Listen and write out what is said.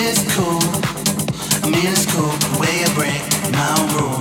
it's cool. I mean, it's cool the way you break my rules.